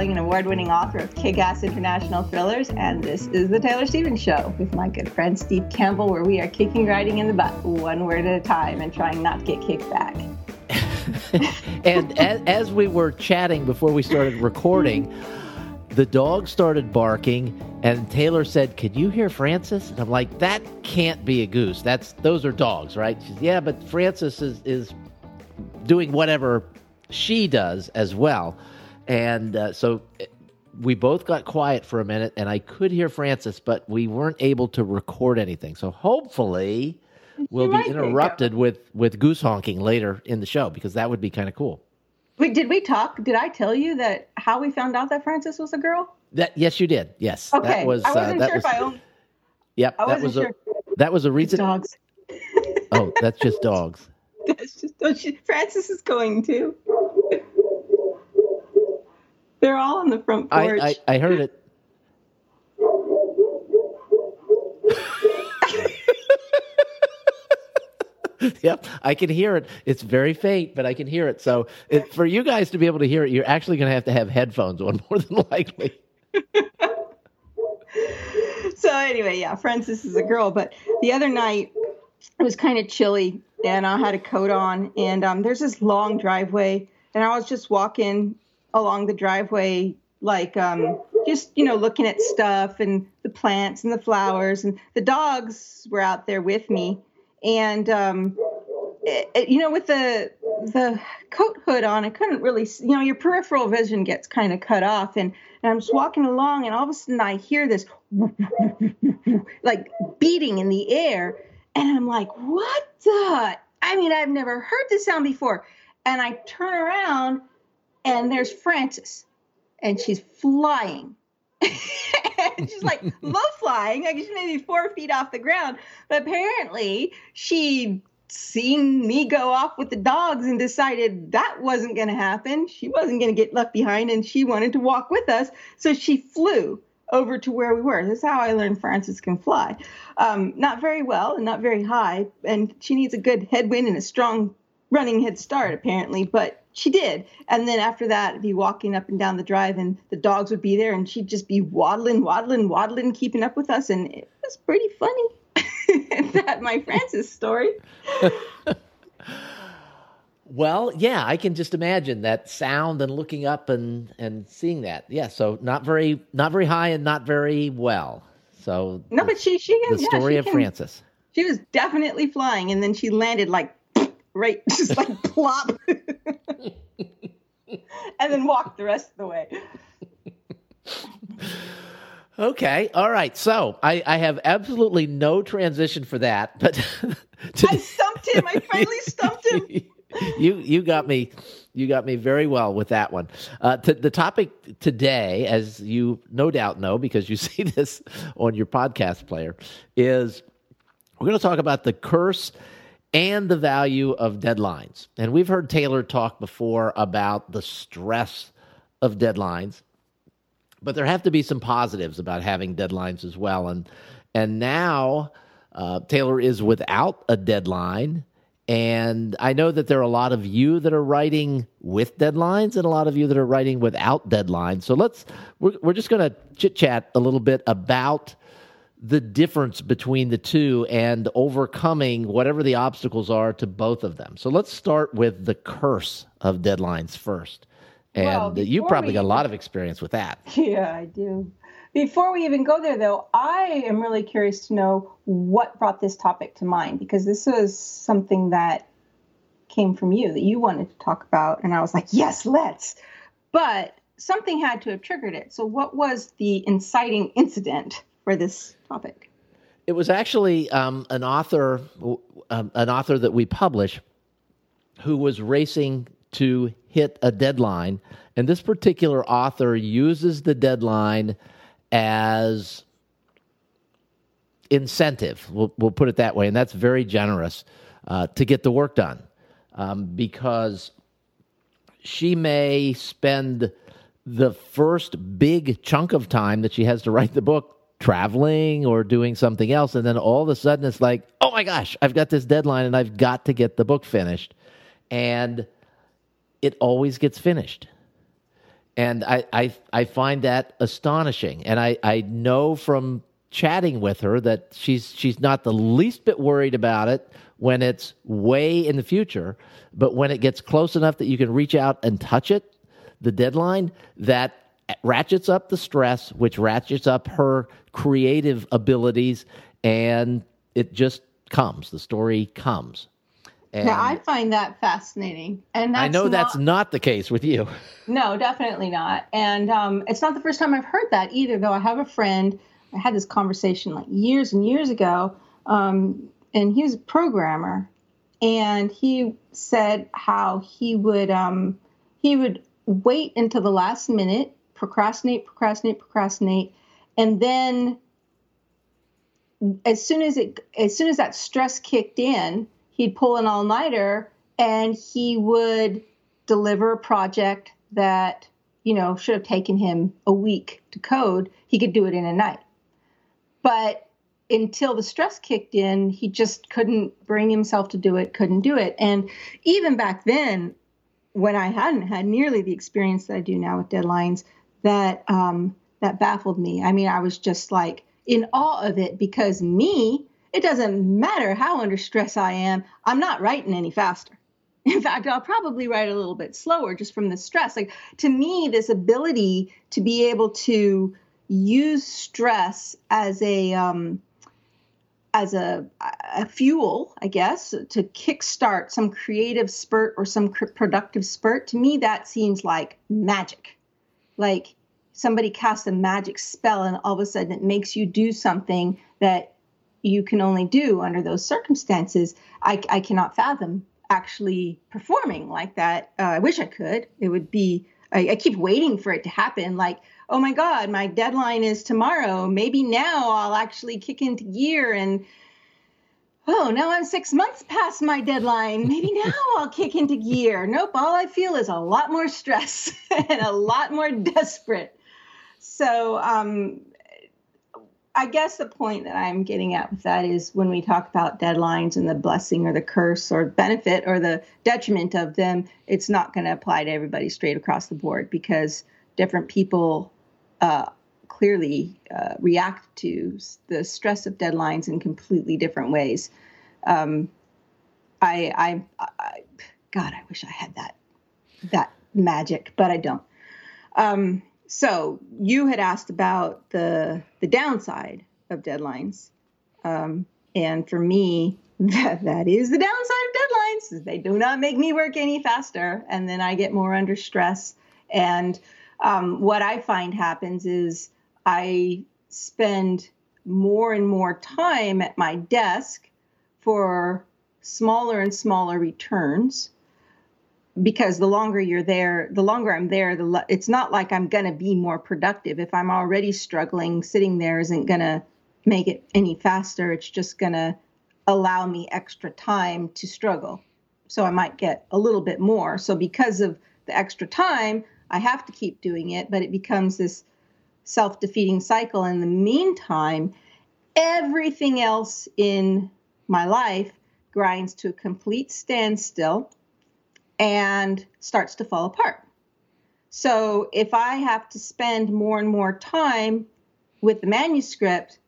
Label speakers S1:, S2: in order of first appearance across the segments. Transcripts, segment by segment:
S1: Best-selling and award-winning author of kick-ass international thrillers, and this is the Taylor Stevens Show with my good friend Steve Campbell, where we are kicking writing in the butt one word at a time and trying not to get kicked back.
S2: and as, as we were chatting before we started recording, the dog started barking, and Taylor said, "Can you hear Francis?" And I'm like, "That can't be a goose. That's those are dogs, right?" She's, "Yeah, but Francis is is doing whatever she does as well." And uh, so eh, we both got quiet for a minute, and I could hear Francis, but we weren't able to record anything. So hopefully, we'll be interrupted with with goose honking later in the show because that would be kind of cool.
S1: Wait, did we talk? Did I tell you that how we found out that Francis was a girl?
S2: That yes, you did. Yes,
S1: Okay,
S2: that was
S1: I wasn't
S2: uh, that
S1: sure
S2: was
S1: if I owned
S2: yep.
S1: I
S2: that
S1: wasn't
S2: was
S1: sure.
S2: a that was a reason.
S1: dogs.
S2: Oh, that's just dogs.
S1: That's just oh, she, Francis is going too. They're all on the front porch.
S2: I, I I heard it. yep, I can hear it. It's very faint, but I can hear it. So, it, for you guys to be able to hear it, you're actually going to have to have headphones on more than likely.
S1: so anyway, yeah, Francis is a girl. But the other night it was kind of chilly, and I had a coat on, and um, there's this long driveway, and I was just walking along the driveway, like um, just you know looking at stuff and the plants and the flowers, and the dogs were out there with me, and um, it, it- you know with the the coat hood on, I couldn't really, see, you know, your peripheral vision gets kind of cut off, and, and I'm just walking along, and all of a sudden I hear this like beating in the air, and I'm like, what the? I mean, I've never heard this sound before, and I turn around, and there's Frances, and she's flying. and she's like low flying, like she's maybe four feet off the ground. But apparently, she seen me go off with the dogs and decided that wasn't going to happen. She wasn't going to get left behind and she wanted to walk with us. So she flew over to where we were. This is how I learned Frances can fly. Um, not very well and not very high. And she needs a good headwind and a strong running head start, apparently. But she did. And then after that, be walking up and down the drive and the dogs would be there and she'd just be waddling, waddling, waddling, keeping up with us. And it was pretty funny. that my Francis story.
S2: Well, yeah, I can just imagine that sound and looking up and and seeing that. Yeah, so not very not very high and not very well. So
S1: No, but she she
S2: the
S1: yeah,
S2: story
S1: she
S2: of
S1: can-
S2: Francis.
S1: She was definitely flying, and then she landed like right, just like plop, and then walk the rest of the way.
S2: Okay, all right. So I, I have absolutely no transition for that, but
S1: I stumped him. I finally stumped him.
S2: you you got me you got me very well with that one. Uh, the topic today, as you no doubt know because you see this on your podcast player, is we're going to talk about the curse and the value of deadlines. And we've heard Taylor talk before about the stress of deadlines but there have to be some positives about having deadlines as well. And and now uh, Taylor is without a deadline, and I know that there are a lot of you that are writing with deadlines, and a lot of you that are writing without deadlines. So let's we're we're just going to chit chat a little bit about the difference between the two and overcoming whatever the obstacles are to both of them. So let's start with the curse of deadlines first. And
S1: Well,
S2: you probably got a lot of experience with that.
S1: Yeah, I do. Before we even go there, though, I am really curious to know what brought this topic to mind because this was something that came from you that you wanted to talk about, and I was like, yes, let's. But something had to have triggered it. So, what was the inciting incident for this topic?
S2: It was actually um, an author, um, an author that we publish, who was racing to hit a deadline, and this particular author uses the deadline as incentive. We'll, we'll put it that way. And that's very generous uh, to get the work done um, because she may spend the first big chunk of time that she has to write the book traveling or doing something else. And then all of a sudden it's like, oh my gosh, I've got this deadline and I've got to get the book finished. And it always gets finished. And I, I, I find that astonishing. And I, I know from chatting with her that she's she's not the least bit worried about it when it's way in the future, but when it gets close enough that you can reach out and touch it, the deadline that ratchets up the stress, which ratchets up her creative abilities, and it just comes. The story comes.
S1: And now, I find that fascinating, and I
S2: know
S1: not,
S2: that's not the case with you.
S1: No, definitely not. And um, it's not the first time I've heard that either. Though I have a friend, I had this conversation like years and years ago, um, and he was a programmer, and he said how he would um, he would wait until the last minute, procrastinate, procrastinate, procrastinate, and then as soon as it as soon as that stress kicked in he'd pull an all nighter and he would deliver a project that, you know, should have taken him a week to code. He could do it in a night. But until the stress kicked in, he just couldn't bring himself to do it, couldn't do it. And even back then, when I hadn't had nearly the experience that I do now with deadlines, that um, that baffled me. I mean, I was just like in awe of it because me, it doesn't matter how under stress I am, I'm not writing any faster. In fact, I'll probably write a little bit slower just from the stress. Like to me, this ability to be able to use stress as a um, as a, a fuel, I guess, to kickstart some creative spurt or some productive spurt. To me, that seems like magic. Like somebody casts a magic spell, and all of a sudden it makes you do something that you can only do under those circumstances. I, I cannot fathom actually performing like that. Uh, I wish I could. It would be, I, I keep waiting for it to happen. Like, oh my God, my deadline is tomorrow. Maybe now I'll actually kick into gear and, oh, now I'm six months past my deadline. Maybe now I'll kick into gear. Nope, all I feel is a lot more stress and a lot more desperate. So, um, I guess the point that I'm getting at with that is when we talk about deadlines and the blessing or the curse or benefit or the detriment of them, it's not going to apply to everybody straight across the board because different people uh, clearly uh, react to the stress of deadlines in completely different ways. Um, I, I, I, God, I wish I had that that magic, but I don't. Um, so you had asked about the the downside of deadlines, um, and for me, that that is the downside of deadlines. They do not make me work any faster, and then I get more under stress. And um, what I find happens is I spend more and more time at my desk for smaller and smaller returns because the longer you're there, the longer I'm there, the it's not like I'm going to be more productive. If I'm already struggling, sitting there isn't going to make it any faster. It's just going to allow me extra time to struggle. So I might get a little bit more. So because of the extra time, I have to keep doing it, but it becomes this self-defeating cycle. In the meantime, everything else in my life grinds to a complete standstill and starts to fall apart. So if I have to spend more and more time with the manuscript,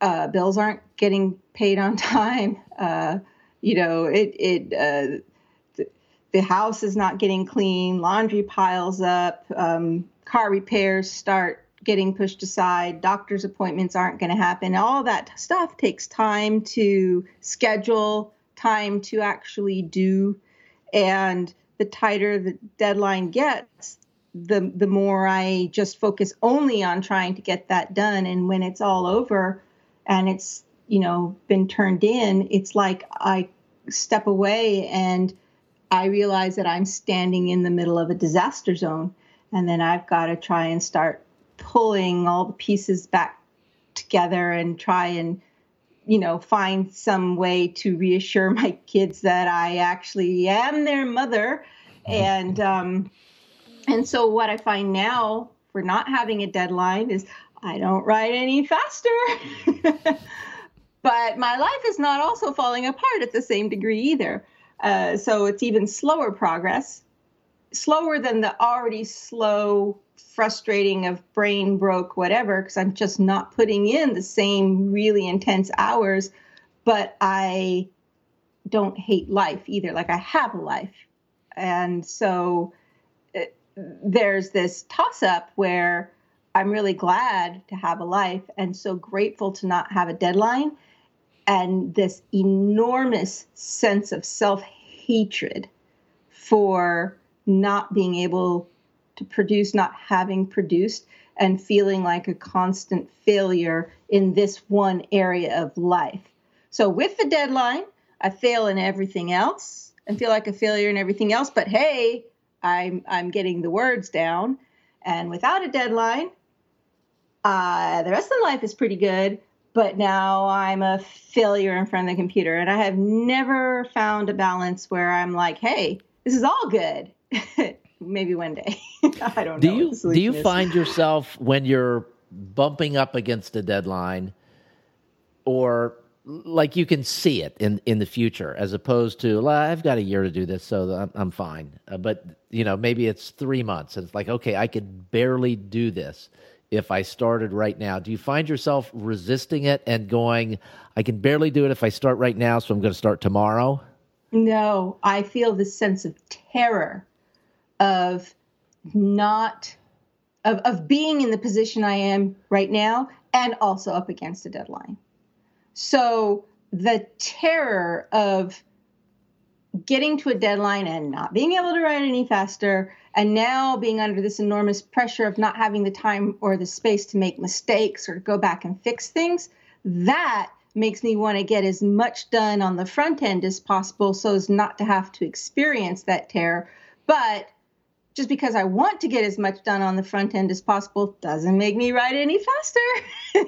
S1: uh, bills aren't getting paid on time. Uh, you know, it it uh, the, the, house is not getting clean. Laundry piles up. Um, car repairs start getting pushed aside. Doctor's appointments aren't going to happen. All that stuff takes time to schedule, time to actually do and the tighter the deadline gets the the more i just focus only on trying to get that done. And when it's all over and it's you know been turned in it's like i step away and i realize that i'm standing in the middle of a disaster zone. And then i've got to try and start pulling all the pieces back together and try and you know find some way to reassure my kids that I actually am their mother and um and so what I find now for not having a deadline is I don't write any faster. but my life is not also falling apart at the same degree either. Uh, so it's even slower progress, slower than the already slow, frustrating of brain broke, whatever, because I'm just not putting in the same really intense hours. But I don't hate life either. Like I have a life. And so it, uh, there's this toss up where I'm really glad to have a life and so grateful to not have a deadline and this enormous sense of self hatred for not being able to produce, not having produced, and feeling like a constant failure in this one area of life. So, with the deadline, I fail in everything else and feel like a failure in everything else. But hey, I'm I'm getting the words down, and without a deadline, uh, the rest of life is pretty good but now I'm a failure in front of the computer. And I have never found a balance where I'm like, hey, this is all good. Maybe one day. I don't
S2: do
S1: know.
S2: You, do you is. find yourself when you're bumping up against a deadline or like you can see it in, in the future as opposed to well, I've got a year to do this, so I'm, I'm fine. Uh, but you know, maybe it's three months, and it's like okay, I could barely do this if I started right now? Do you find yourself resisting it and going, I can barely do it if I start right now, so I'm going to start tomorrow?
S1: No, I feel this sense of terror of not of, of being in the position I am right now and also up against a deadline. So the terror of getting to a deadline and not being able to write any faster and now being under this enormous pressure of not having the time or the space to make mistakes or go back and fix things, that makes me want to get as much done on the front end as possible so as not to have to experience that terror. But just because I want to get as much done on the front end as possible doesn't make me write any faster.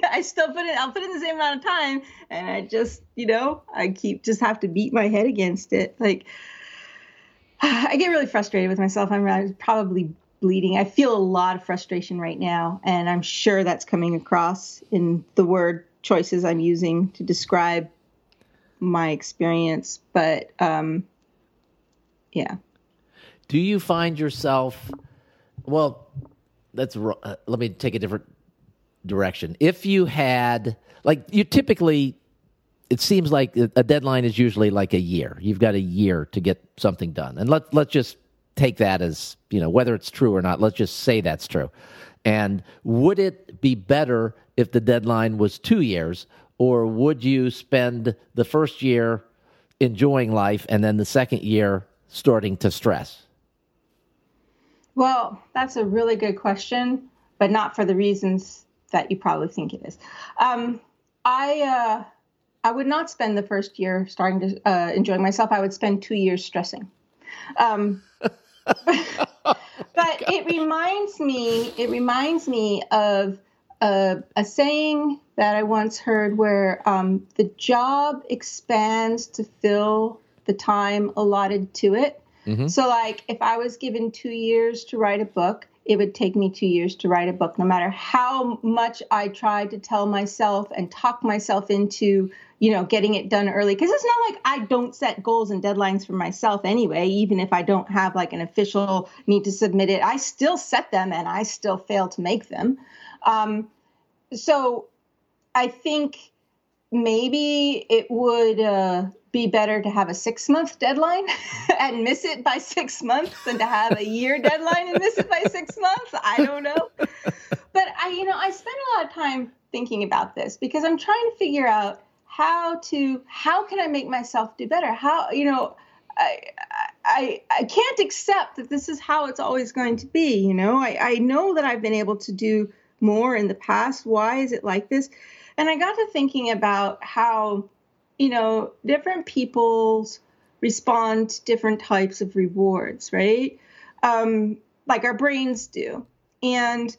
S1: I still put it, I'll put in the same amount of time and I just, you know, I keep just have to beat my head against it. Like, I get really frustrated with myself. I'm probably bleeding. I feel a lot of frustration right now, and I'm sure that's coming across in the word choices I'm using to describe my experience. But um, yeah.
S2: Do you find yourself? Well, that's uh, let me take a different direction. If you had, like, you typically it seems like a deadline is usually like a year. You've got a year to get something done. And let let's just take that as, you know, whether it's true or not, let's just say that's true. And would it be better if the deadline was 2 years or would you spend the first year enjoying life and then the second year starting to stress?
S1: Well, that's a really good question, but not for the reasons that you probably think it is. Um, I uh, I would not spend the first year starting to uh, enjoying myself. I would spend two years stressing. Um, but, but it reminds me. It reminds me of a, a saying that I once heard, where um, the job expands to fill the time allotted to it. Mm-hmm. So, like, if I was given two years to write a book, it would take me two years to write a book, no matter how much I tried to tell myself and talk myself into you know, getting it done early. Because it's not like I don't set goals and deadlines for myself anyway, even if I don't have like an official need to submit it. I still set them and I still fail to make them. Um, so I think maybe it would uh, be better to have a six month deadline and miss it by six months than to have a year deadline and miss it by six months. I don't know. But I, you know, I spend a lot of time thinking about this because I'm trying to figure out how to how can I make myself do better? How you know I I I can't accept that this is how it's always going to be. You know I I know that I've been able to do more in the past. Why is it like this? And I got to thinking about how you know different people's respond to different types of rewards, right? Um, like our brains do, and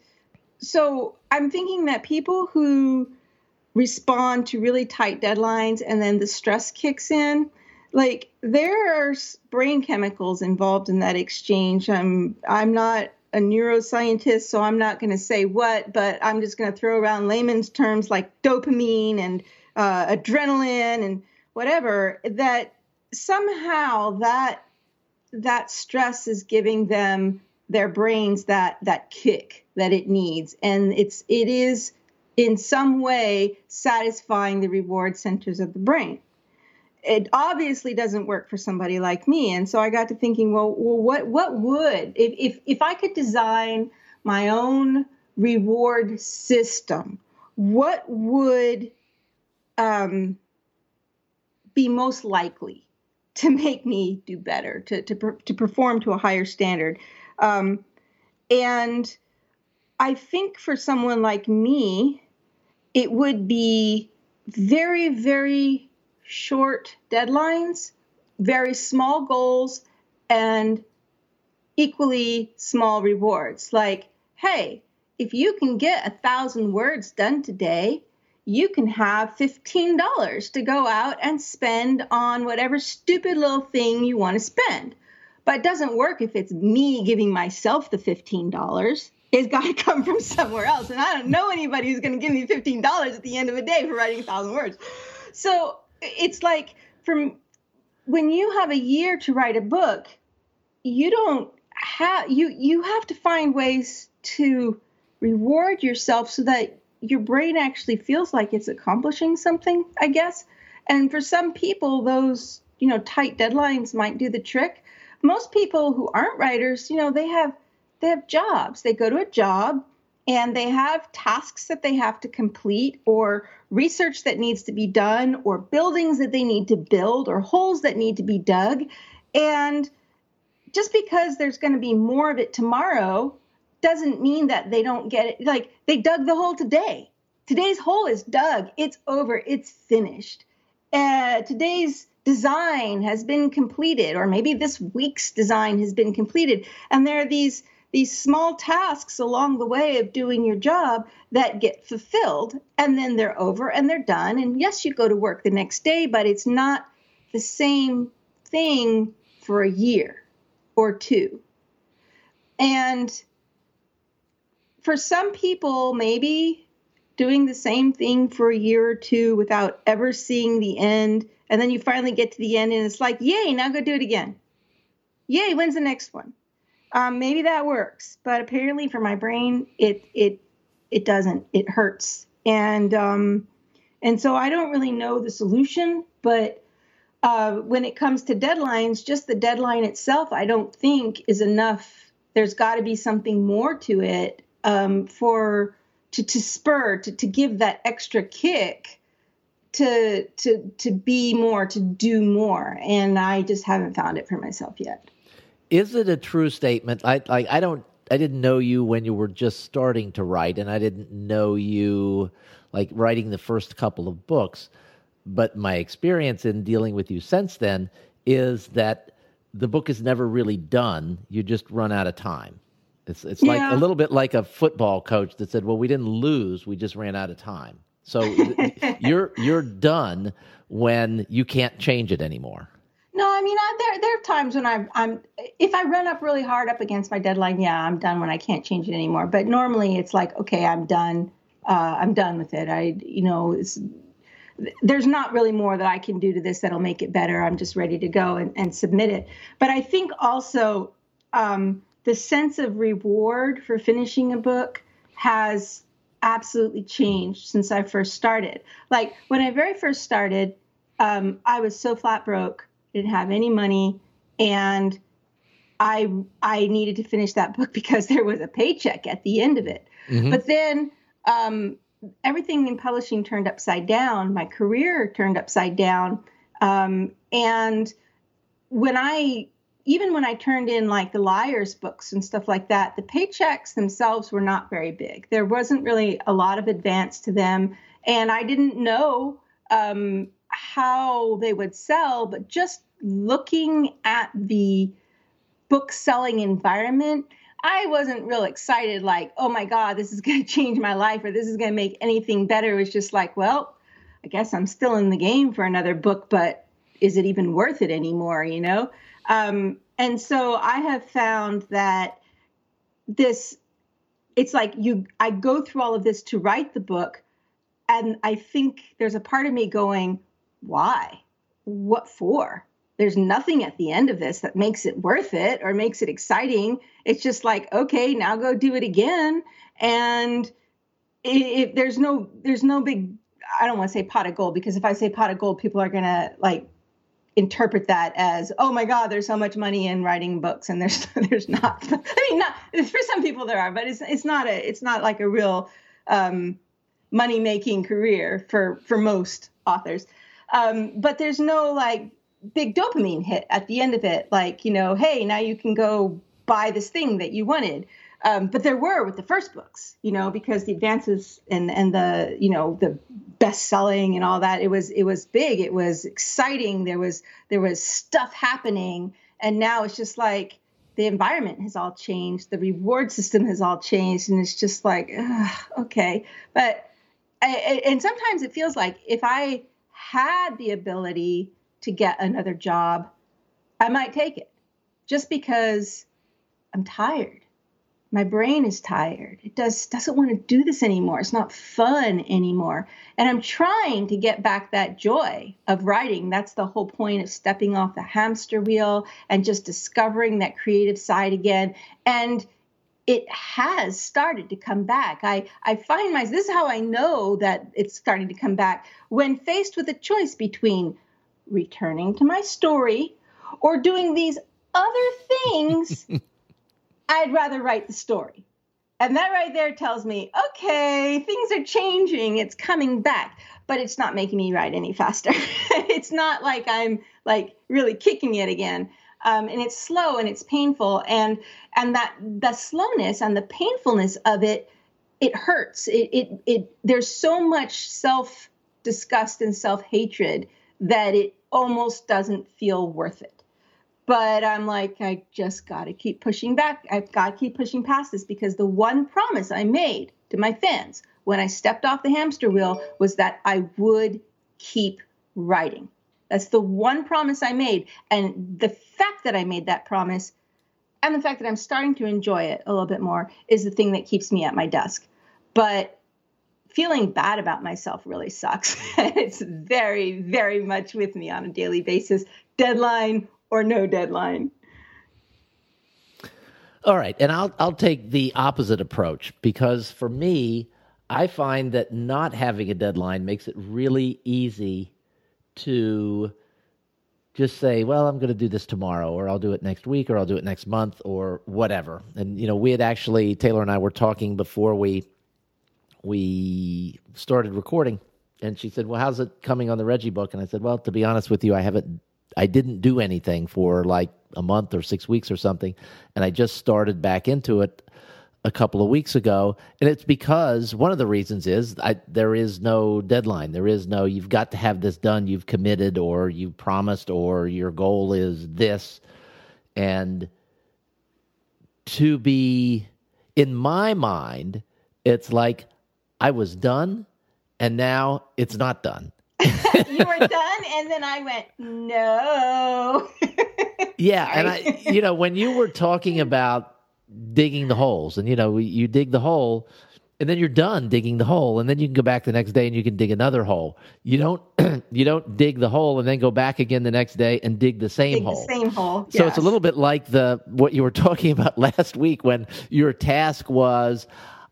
S1: so I'm thinking that people who respond to really tight deadlines and then the stress kicks in, like there are brain chemicals involved in that exchange. I'm I'm not a neuroscientist, so I'm not going to say what, but I'm just going to throw around layman's terms like dopamine and uh, adrenaline and whatever. That somehow that that stress is giving them their brains that that kick that it needs, and it's it is in some way satisfying the reward centers of the brain it obviously doesn't work for somebody like me and so i got to thinking well, well what what would if, if if i could design my own reward system what would um, be most likely to make me do better to to, to perform to a higher standard um, and i think for someone like me it would be very very short deadlines, very small goals, and equally small rewards. Like, hey, if you can get a thousand words done today, you can have $15 to go out and spend on whatever stupid little thing you want to spend. But it doesn't work if it's me giving myself the $15. It's got to come from somewhere else. And I don't know anybody who's going to give me $15 at the end of a day for writing a thousand words. So it's like from when you have a year to write a book, you don't have you you have to find ways to reward yourself so that your brain actually feels like it's accomplishing something, I guess. And for some people those, you know, tight deadlines might do the trick. Most people who aren't writers, you know, they have they have jobs. They go to a job and they have tasks that they have to complete or research that needs to be done or buildings that they need to build or holes that need to be dug and just because there's going to be more of it tomorrow doesn't mean that they don't get it. Like they dug the hole today. Today's hole is dug. It's over. It's finished. Uh, today's design has been completed or maybe this week's design has been completed. And there are these these small tasks along the way of doing your job that get fulfilled and then they're over and they're done. And yes you go to work the next day but it's not the same thing for a year or two. And for some people maybe doing the same thing for a year or two without ever seeing the end and then you finally get to the end and it's like yay now go do it again yay when's the next one um, maybe that works, but apparently for my brain, it it it doesn't. It hurts, and um, and so I don't really know the solution. But uh, when it comes to deadlines, just the deadline itself, I don't think is enough. There's got to be something more to it um, for to to spur to to give that extra kick to to to be more to do more and i just haven't found it for myself yet
S2: is it a true statement? I like I don't I didn't know you when you were just starting to write, and I didn't know you like writing the first couple of books. But my experience in dealing with you since then is that the book is never really done. You just run out of time. It's it's yeah. like a little bit like a football coach that said, "Well, we didn't lose; we just ran out of time." So you're you're done when you can't change it anymore.
S1: No, I mean, I, there there are times when I'm I'm if I run up really hard up against my deadline, yeah, I'm done when I can't change it anymore. But normally it's like, okay, I'm done. Uh, I'm done with it. I you know, it's there's not really more that I can do to this that'll make it better. I'm just ready to go and, and submit it. But I think also um, the sense of reward for finishing a book has absolutely changed since I first started. Like when I very first started, um, I was so flat broke didn't have any money, and I I needed to finish that book because there was a paycheck at the end of it. Mm-hmm. But then um, everything in publishing turned upside down. My career turned upside down, um, and when I even when I turned in like the liars books and stuff like that, the paychecks themselves were not very big. There wasn't really a lot of advance to them, and I didn't know um, how they would sell, but just looking at the book selling environment, I wasn't real excited, like, oh my God, this is going to change my life or this is going to make anything better. It was just like, well, I guess I'm still in the game for another book, but is it even worth it anymore, you know? Um, and so I have found that this, it's like you, I go through all of this to write the book. And I think there's a part of me going, why? What for? there's nothing at the end of this that makes it worth it or makes it exciting. It's just like, okay, now go do it again. And if there's no there's no big I don't want to say pot of gold because if I say pot of gold, people are gonna like interpret that as oh my god there's so much money in writing books and there's there's not i mean not for some people there are but it's it's not a it's not like a real um, money making career for for most authors. Um, but there's no like big dopamine hit at the end of it. Like you know hey now you can go buy this thing that you wanted um, but there were with the first books you know because the advances and and the you know the best selling and all that it was it was big it was exciting there was there was stuff happening and now it's just like the environment has all changed the reward system has all changed and it's just like ugh, okay but I, and sometimes it feels like if i had the ability to get another job, I might take it just because I'm tired. My brain is tired. It does doesn't want to do this anymore. It's not fun anymore. And I'm trying to get back that joy of writing. That's the whole point of stepping off the hamster wheel and just discovering that creative side again. And it has started to come back. I, I find myself, this is how I know that it's starting to come back when faced with a choice between returning to my story or doing these other things, I'd rather write the story. And that right there tells me, okay, things are changing. It's coming back, but it's not making me write any faster. it's not like I'm like really kicking it again. Um, and it's slow and it's painful. And and that the slowness and the painfulness of it, it hurts. It it, it there's so much self disgust and self hatred that it almost doesn't feel worth it. But I'm like, I just got to keep pushing back. I've got to keep pushing past this because the one promise I made to my fans when I stepped off the hamster wheel was that I would keep writing. That's the one promise I made. And the fact that I made that promise and the fact that I'm starting to enjoy it a little bit more is the thing that keeps me at my desk. But feeling bad about myself really sucks. it's very, very much with me on a daily basis, deadline or no deadline.
S2: All right, and I'll I'll take the opposite approach because for me, I find that not having a deadline makes it really easy to just say, well, I'm going to do this tomorrow, or I'll do it next week, or I'll do it next month, or whatever. And you know, we had actually Taylor and I were talking before we we started recording, and she said, "Well, how's it coming on the Reggie book?" And I said, "Well, to be honest with you, I haven't, I didn't do anything for like a month or six weeks or something, and I just started back into it." a couple of weeks ago, and it's because one of the reasons is I, there is no deadline. There is no you've got to have this done. You've committed, or you promised, or your goal is this, and to be in my mind, it's like I was done, and now it's not done.
S1: You were done, and then I went, no.
S2: yeah, and I, you know, when you were talking about digging the holes, and you know, you dig the hole, and then you're done digging the hole, and then you can go back the next day and you can dig another hole. You don't, you don't dig the hole and then go back again the next day and dig the same
S1: dig
S2: hole.
S1: The same hole.
S2: So it's a little bit like the what you were talking about last week when your task was,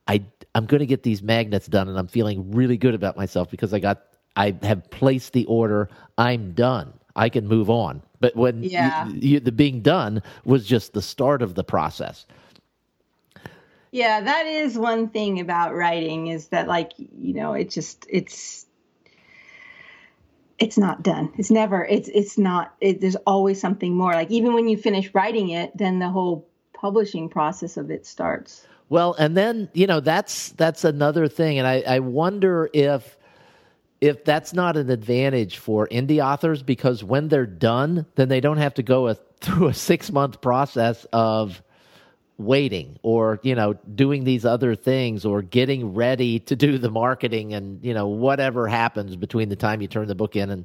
S2: I I'm going to get these magnets done, and I'm feeling really good about myself because I got I have placed the order. I'm done. I can move on. But when
S1: yeah.
S2: you, you, the being done was just the start of the process.
S1: Yeah, that is one thing about writing is that like you know it just it's it's not done. It's never. It's it's not. It, there's always something more. Like even when you finish writing it, then the whole publishing process of it starts.
S2: Well, and then you know that's that's another thing, and I, I wonder if if that's not an advantage for indie authors because when they're done, then they don't have to go a, through a six month process of waiting or you know doing these other things or getting ready to do the marketing and you know whatever happens between the time you turn the book in and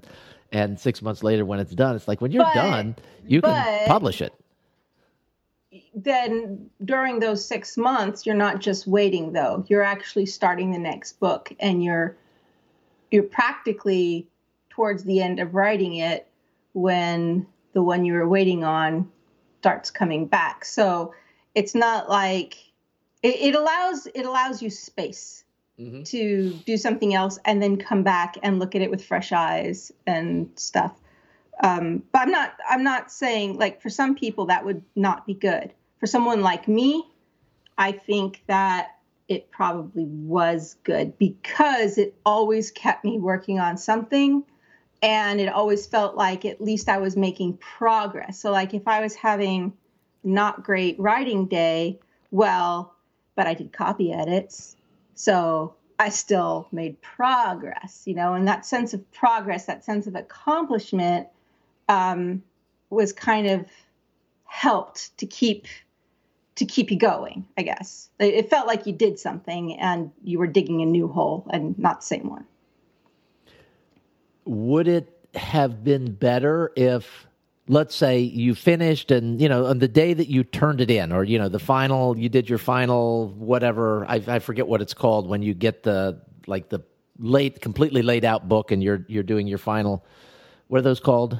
S2: and six months later when it's done. It's like when you're
S1: But-
S2: done you can publish it.
S1: Then during those six months you're not just waiting though. You're actually starting the next book and you're you're practically towards the end of writing it when the one you were waiting on starts coming back. So it's not like it, it allows it allows you space
S2: Mhm.
S1: to do something else and then come back and look at it with fresh eyes and stuff. Um, but i'm not i'm not saying like for some people that would not be good. For someone like me i think that it probably was good because it always kept me working on something and it always felt like at least i was making progress. So like if i was having not great writing day well but i did copy edits so I still made progress, you know, and that sense of progress, that sense of accomplishment um, was kind of helped to keep to keep you going, I guess. It, felt like you did something and you were digging a new hole and not the same one.
S2: would it have been better if let's say you finished and you know on the day that you turned it in or you know the final you did your final whatever I, I forget what it's called when you get the like the late completely laid out book and you're you're doing your final what are those called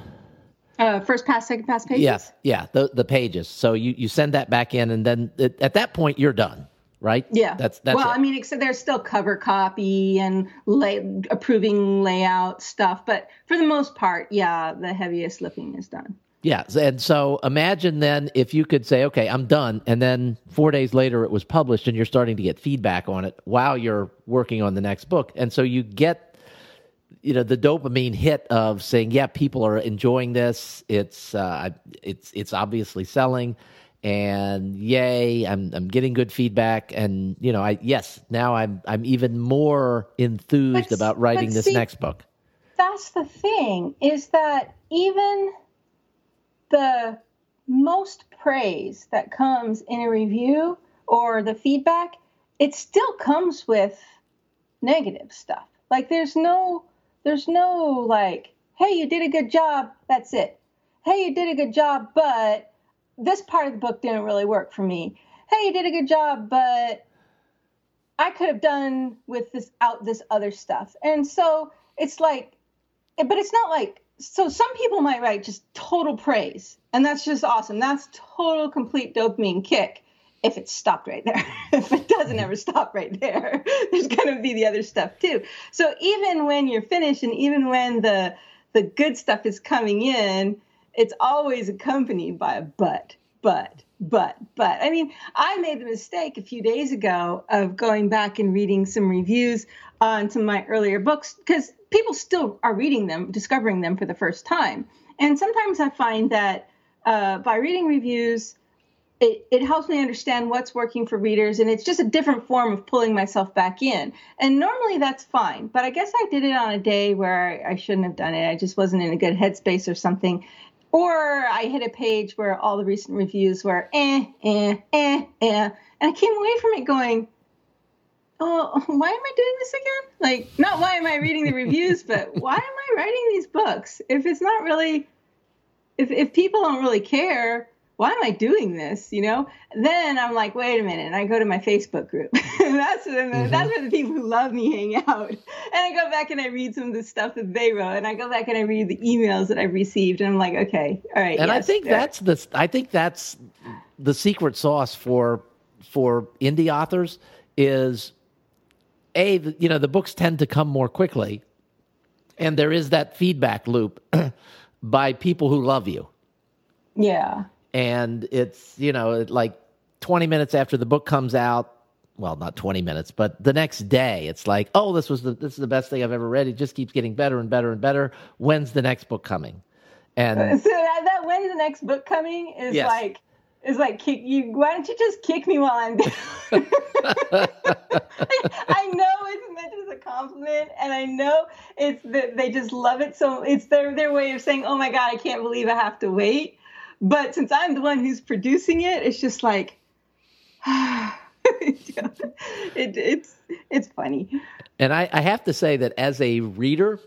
S1: Uh, first pass, second pass pages?
S2: Yes, yeah the the pages so you you send that back in and then it, at that point you're done right
S1: Yeah.
S2: that's that's
S1: well,
S2: it.
S1: I mean, except there's still cover copy and lay, approving layout stuff, but for the most part, yeah, the heaviest lifting is done.
S2: Yeah. And so imagine then if you could say, okay, I'm done. And then four days later it was published and you're starting to get feedback on it while you're working on the next book. And so you get, you know, the dopamine hit of saying, yeah, people are enjoying this. It's, uh, it's, it's obviously selling and yay, I'm, I'm getting good feedback. And, you know, I, yes, now I'm, I'm even more enthused
S1: But-
S2: about writing this
S1: see-
S2: next book.
S1: that's the thing is that even the most praise that comes in a review or the feedback it still comes with negative stuff like there's no there's no like hey you did a good job that's it. Hey you did a good job but this part of the book didn't really work for me. Hey you did a good job but i could have done with this out this other stuff. And so it's like but it's not like so some people might write just total praise and that's just awesome. That's total complete dopamine kick if it stopped right there. If it doesn't ever stop right there there's going to be the other stuff too. So even when you're finished and even when the the good stuff is coming in it's always accompanied by a but but but but. I mean i made the mistake a few days ago of going back and reading some reviews on some of my earlier books because people still are reading them discovering them for the first time. And sometimes i find that uh, by reading reviews it, it helps me understand what's working for readers and it's just a different form of pulling myself back in and normally that's fine but i guess i did it on a day where i, shouldn't have done it i just wasn't in a good headspace or something or I hit a page where all the recent reviews were eh, eh, eh, eh. And I came away from it going, oh, why am I doing this again? Like, not why am I reading the reviews, but why am I writing these books? If it's not really, if, if people don't really care, why am I doing this? You know? Then I'm like, wait a minute. And I go to my Facebook group. that's, where the, that's mm-hmm. where the people who love me hang out. And I go back and I read some of the stuff that they wrote. And I go back and I read the emails that I've received. And I'm like, okay, all right.
S2: and I think that's the I think that's the secret sauce for for indie authors is a you know the books tend to come more quickly, and there is that feedback loop by people who love you,
S1: Yeah.
S2: And it's you know like twenty minutes after the book comes out. Well, not twenty minutes, but the next day, it's like, oh, this was the this is the best thing I've ever read. It just keeps getting better and better and better. When's the next book coming? And uh,
S1: So uh, that, that when's the next book coming is
S2: Yes.
S1: like is like kick you. Why don't you just kick me while I'm down? I know it's meant as a compliment, and I know it's that they just love it. So it's their their way of saying, "Oh my god, I can't believe I have to wait." But since I'm the one who's producing it, it's just like, it, it's it's funny.
S2: And I, I have to say that as a reader,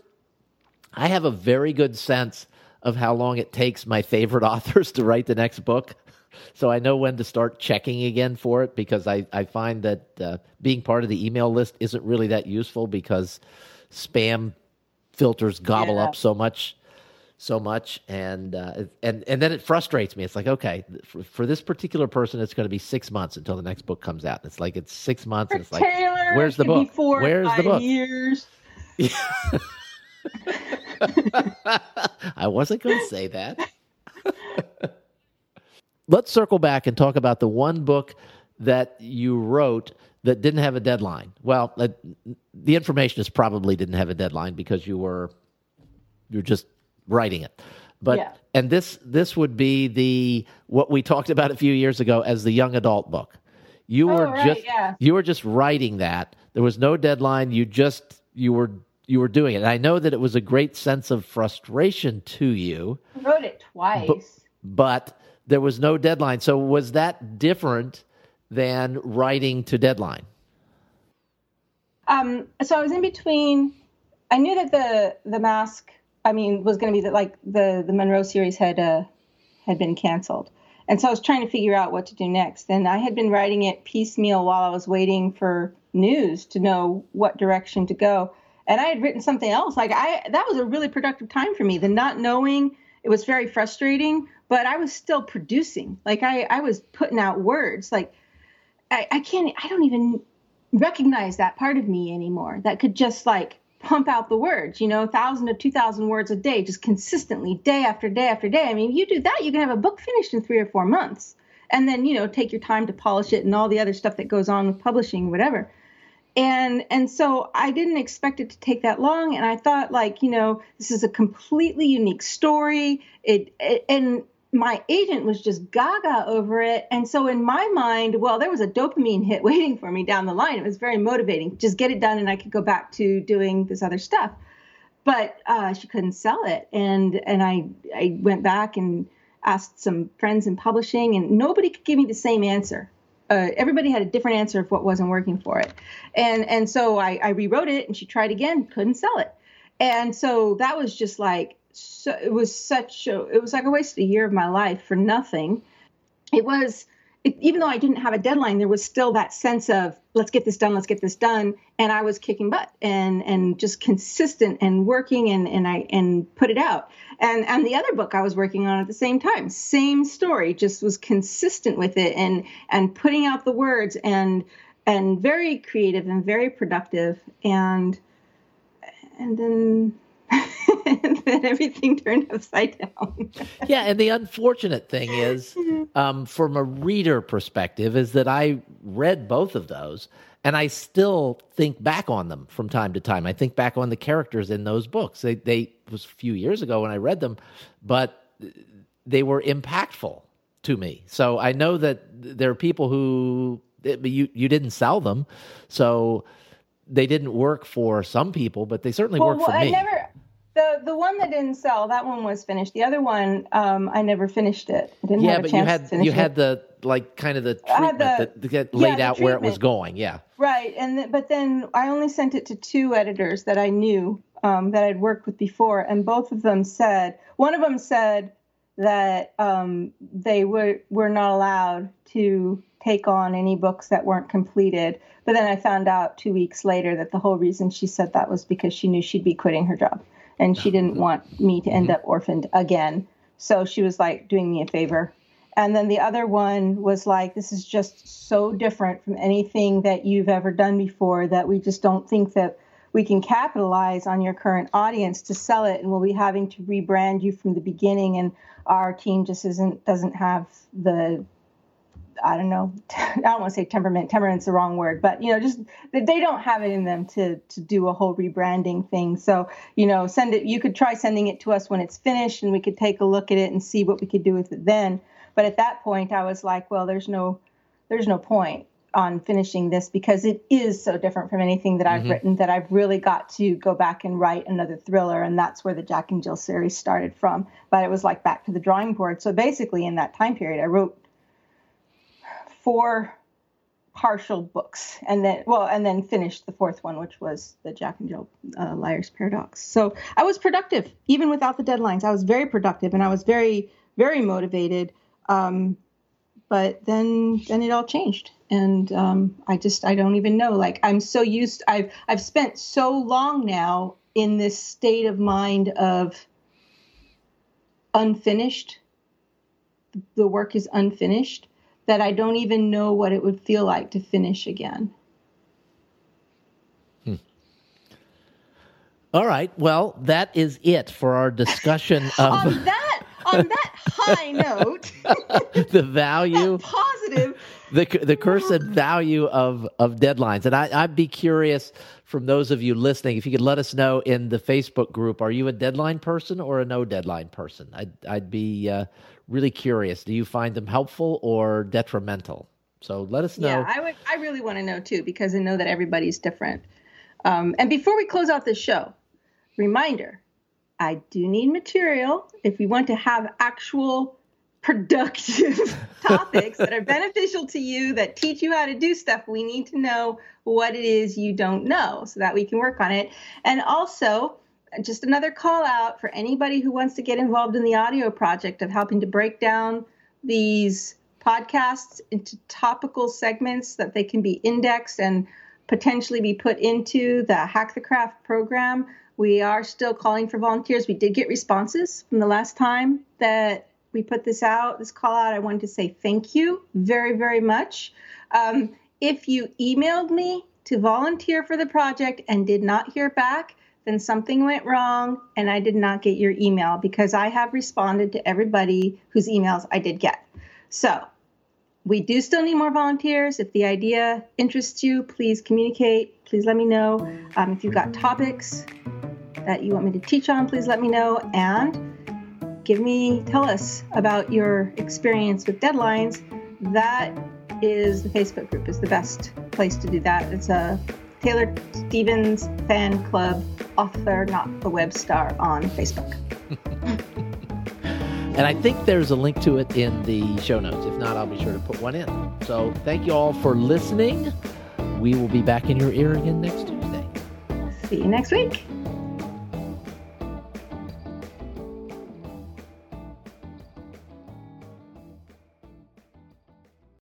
S2: I have a very good sense of how long it takes my favorite authors to write the next book. So I know when to start checking again for it because I, I find that uh, being part of the email list isn't really that useful because spam filters gobble yeah. up so much so much and uh, and and then it frustrates me. It's like okay for, for this particular person it's going to be six months until the next book comes out. It's like it's six months and it's like where's the book?
S1: four,
S2: where's the book?
S1: years.
S2: I wasn't going to say that. Let's circle back and talk about the one book that you wrote that didn't have a deadline. Well, uh, the Informationist probably didn't have a deadline because you were you're just writing it. But yeah. and this this would be the what we talked about a few years ago as the young adult book. You
S1: oh,
S2: were
S1: right,
S2: just
S1: yeah.
S2: you were just writing that. There was no deadline. You just you were you were doing it. And I know that it was a great sense of frustration to you.
S1: I wrote it twice.
S2: But, but there was no deadline. So was that different than writing to deadline?
S1: Um, so I was in between. I knew that the the mask, I mean, was going to be that like the the Munroe series had uh, had been canceled, and so I was trying to figure out what to do next. And I had been writing it piecemeal while I was waiting for news to know what direction to go. And I had written something else. Like I, that was a really productive time for me. The not knowing it was very frustrating, but I was still producing. Like I, I was putting out words. Like I, I can't, I don't even recognize that part of me anymore that could just like pump out the words, you know, a thousand to two thousand words a day, just consistently, day after day after day. I mean, you do that, you can have a book finished in three or four months. And then, you know, take your time to polish it and all the other stuff that goes on with publishing, whatever. And and so I didn't expect it to take that long. And I thought, like, you know, this is a completely unique story. It, it and my agent was just gaga over it. And so in my mind, well, there was a dopamine hit waiting for me down the line. It was very motivating. Just get it done and I could go back to doing this other stuff. But uh, she couldn't sell it. And and I I went back and asked some friends in publishing and nobody could give me the same answer. Uh, everybody had a different answer of what wasn't working for it. And and so I, I rewrote it and she tried again, couldn't sell it. And so that was just like so it was such a, it was like I wasted a year of my life for nothing. It was it, even though I didn't have a deadline, there was still that sense of let's get this done, let's get this done, and I was kicking butt and and just consistent and working and and I and put it out. And and the other book I was working on at the same time, same story, just was consistent with it and and putting out the words and and very creative and very productive and and then then everything turned upside down.
S2: yeah, and the unfortunate thing is, um, from a reader perspective, is that I read both of those, and I still think back on them from time to time. I think back on the characters in those books. They, they was a few years ago when I read them, but they were impactful to me. So I know that there are people who you you didn't sell them, so they didn't work for some people, but they certainly
S1: well,
S2: worked for
S1: well,
S2: me.
S1: I never, the the one that didn't sell, that one was finished. The other one, um, I never finished it. I didn't
S2: yeah, but you had you had the like kind of the treatment
S1: the-
S2: that, that laid
S1: yeah,
S2: out
S1: the
S2: where it was going. Yeah.
S1: Right, and th- but then I only sent it to two editors that I knew um, that I'd worked with before, and both of them said one of them said that um, they were were not allowed to take on any books that weren't completed. But then I found out two weeks later that the whole reason she said that was because she knew she'd be quitting her job, and she didn't want me to end up orphaned again. So she was like doing me a favor. And then the other one was like, this is just so different from anything that you've ever done before that we just don't think that we can capitalize on your current audience to sell it. And we'll be having to rebrand you from the beginning. And our team just isn't, doesn't have the, I don't know, I don't want to say temperament. Temperament's the wrong word, but you know, just they don't have it in them to to do a whole rebranding thing. So you know, send it. You could try sending it to us when it's finished, and we could take a look at it and see what we could do with it then. But at that point, I was like, well, there's no, there's no point on finishing this because it is so different from anything that I've
S2: Mhm.
S1: written that I've really got to go back and write another thriller, and that's where the Jack and Jill series started from. But it was like back to the drawing board. So basically, in that time period, I wrote four partial books and then well and then finished the fourth one which was the jack and jill uh, liars paradox. So i was productive even without the deadlines. I was very productive and i was very very motivated um, but then then it all changed. And um, i just i don't even know. Like i'm so used i've i've spent so long now in this state of mind of unfinished. The work is unfinished that I don't even know what it would feel like to finish again.
S2: Hmm. All right. Well, that is it for our discussion of
S1: on that on that high note.
S2: the value
S1: positive
S2: the the cursed value of of deadlines. And I, I'd be curious from those of you listening if you could let us know in the Facebook group. Are you a deadline person or a no deadline person? I'd I'd be uh, really curious. Do you find them helpful or detrimental? So let us know.
S1: Yeah, I would. I really want to know too because I know that everybody's different. Um, and before we close out this show, reminder: I do need material if we want to have actual productive topics that are beneficial to you that teach you how to do stuff. We need to know what it is you don't know so that we can work on it. And also, just another call out for anybody who wants to get involved in the audio project of helping to break down these podcasts into topical segments that they can be indexed and potentially be put into the Hack the Craft program. We are still calling for volunteers. We did get responses from the last time that we put this out, this call out. I wanted to say thank you very, very much. Um, if you emailed me to volunteer for the project and did not hear back, then something went wrong and I did not get your email because I have responded to everybody whose emails I did get. So we do still need more volunteers. If the idea interests you, please communicate. Please let me know. Um, if you've got topics that you want me to teach on, please let me know. And give me, tell us about your experience with deadlines. That is the Facebook group is the best place to do that. It's a Taylor Stevens fan club author, not a web star on Facebook.
S2: and I think there's a link to it in the show notes. If not, I'll be sure to put one in. So thank you all for listening. We will be back in your ear again next Tuesday.
S1: See you next week.